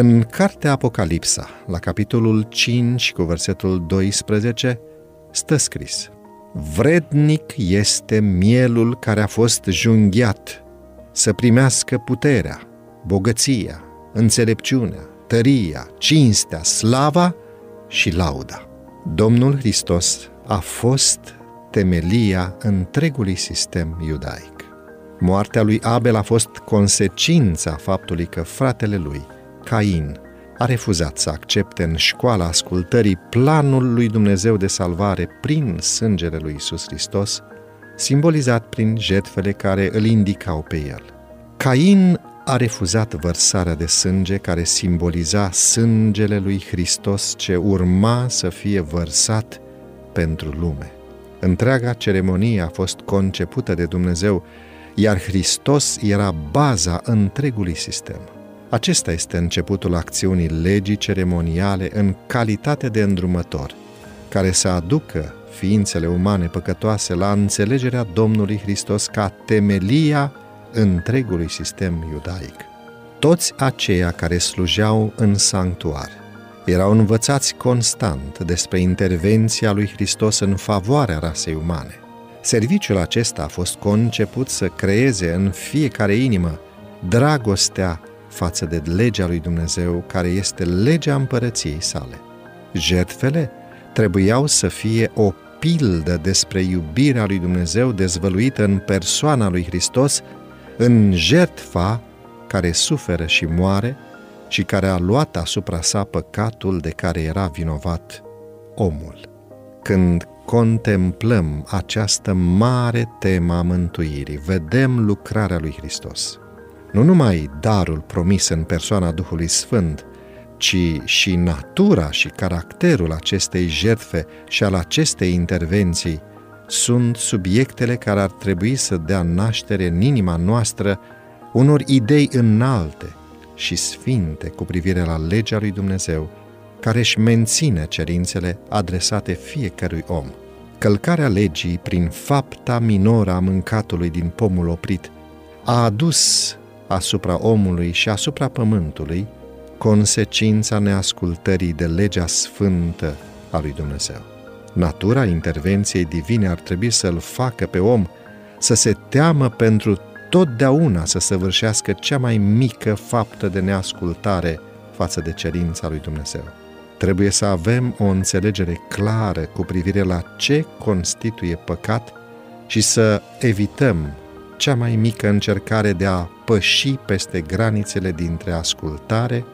În cartea Apocalipsa, la capitolul 5 cu versetul 12, stă scris Vrednic este mielul care a fost junghiat să primească puterea, bogăția, înțelepciunea, tăria, cinstea, slava și lauda. Domnul Hristos a fost temelia întregului sistem iudaic. Moartea lui Abel a fost consecința faptului că fratele lui, Cain, a refuzat să accepte în școala ascultării planul lui Dumnezeu de salvare prin sângele lui Isus Hristos, simbolizat prin jertfele care îl indicau pe el. Cain a refuzat vărsarea de sânge care simboliza sângele lui Hristos ce urma să fie vărsat pentru lume. Întreaga ceremonie a fost concepută de Dumnezeu, iar Hristos era baza întregului sistem. Acesta este începutul acțiunii legii ceremoniale în calitate de îndrumător, care să aducă ființele umane păcătoase la înțelegerea Domnului Hristos ca temelia întregului sistem iudaic. Toți aceia care slujeau în sanctuar erau învățați constant despre intervenția lui Hristos în favoarea rasei umane. Serviciul acesta a fost conceput să creeze în fiecare inimă dragostea față de legea lui Dumnezeu, care este legea împărăției sale. Jertfele trebuiau să fie o pildă despre iubirea lui Dumnezeu dezvăluită în persoana lui Hristos, în jertfa care suferă și moare și care a luat asupra sa păcatul de care era vinovat omul. Când contemplăm această mare temă a mântuirii, vedem lucrarea lui Hristos. Nu numai darul promis în persoana Duhului Sfânt, ci și natura și caracterul acestei jertfe și al acestei intervenții sunt subiectele care ar trebui să dea naștere în inima noastră unor idei înalte și sfinte cu privire la legea lui Dumnezeu, care își menține cerințele adresate fiecărui om. Călcarea legii prin fapta minoră a mâncatului din pomul oprit a adus asupra omului și asupra pământului consecința neascultării de legea sfântă a lui Dumnezeu. Natura intervenției divine ar trebui să-l facă pe om să se teamă pentru totdeauna să săvârșească cea mai mică faptă de neascultare față de cerința lui Dumnezeu. Trebuie să avem o înțelegere clară cu privire la ce constituie păcat și să evităm cea mai mică încercare de a păși peste granițele dintre ascultare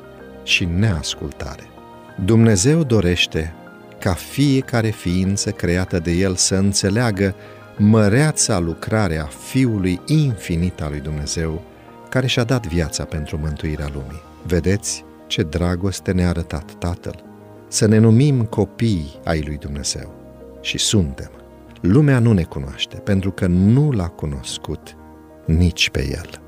și neascultare. Dumnezeu dorește ca fiecare ființă creată de El să înțeleagă măreața lucrare a Fiului infinit al lui Dumnezeu, care și-a dat viața pentru mântuirea lumii. Vedeți ce dragoste ne-a arătat Tatăl? Să ne numim copii ai lui Dumnezeu. Și suntem. Lumea nu ne cunoaște, pentru că nu l-a cunoscut nici pe El.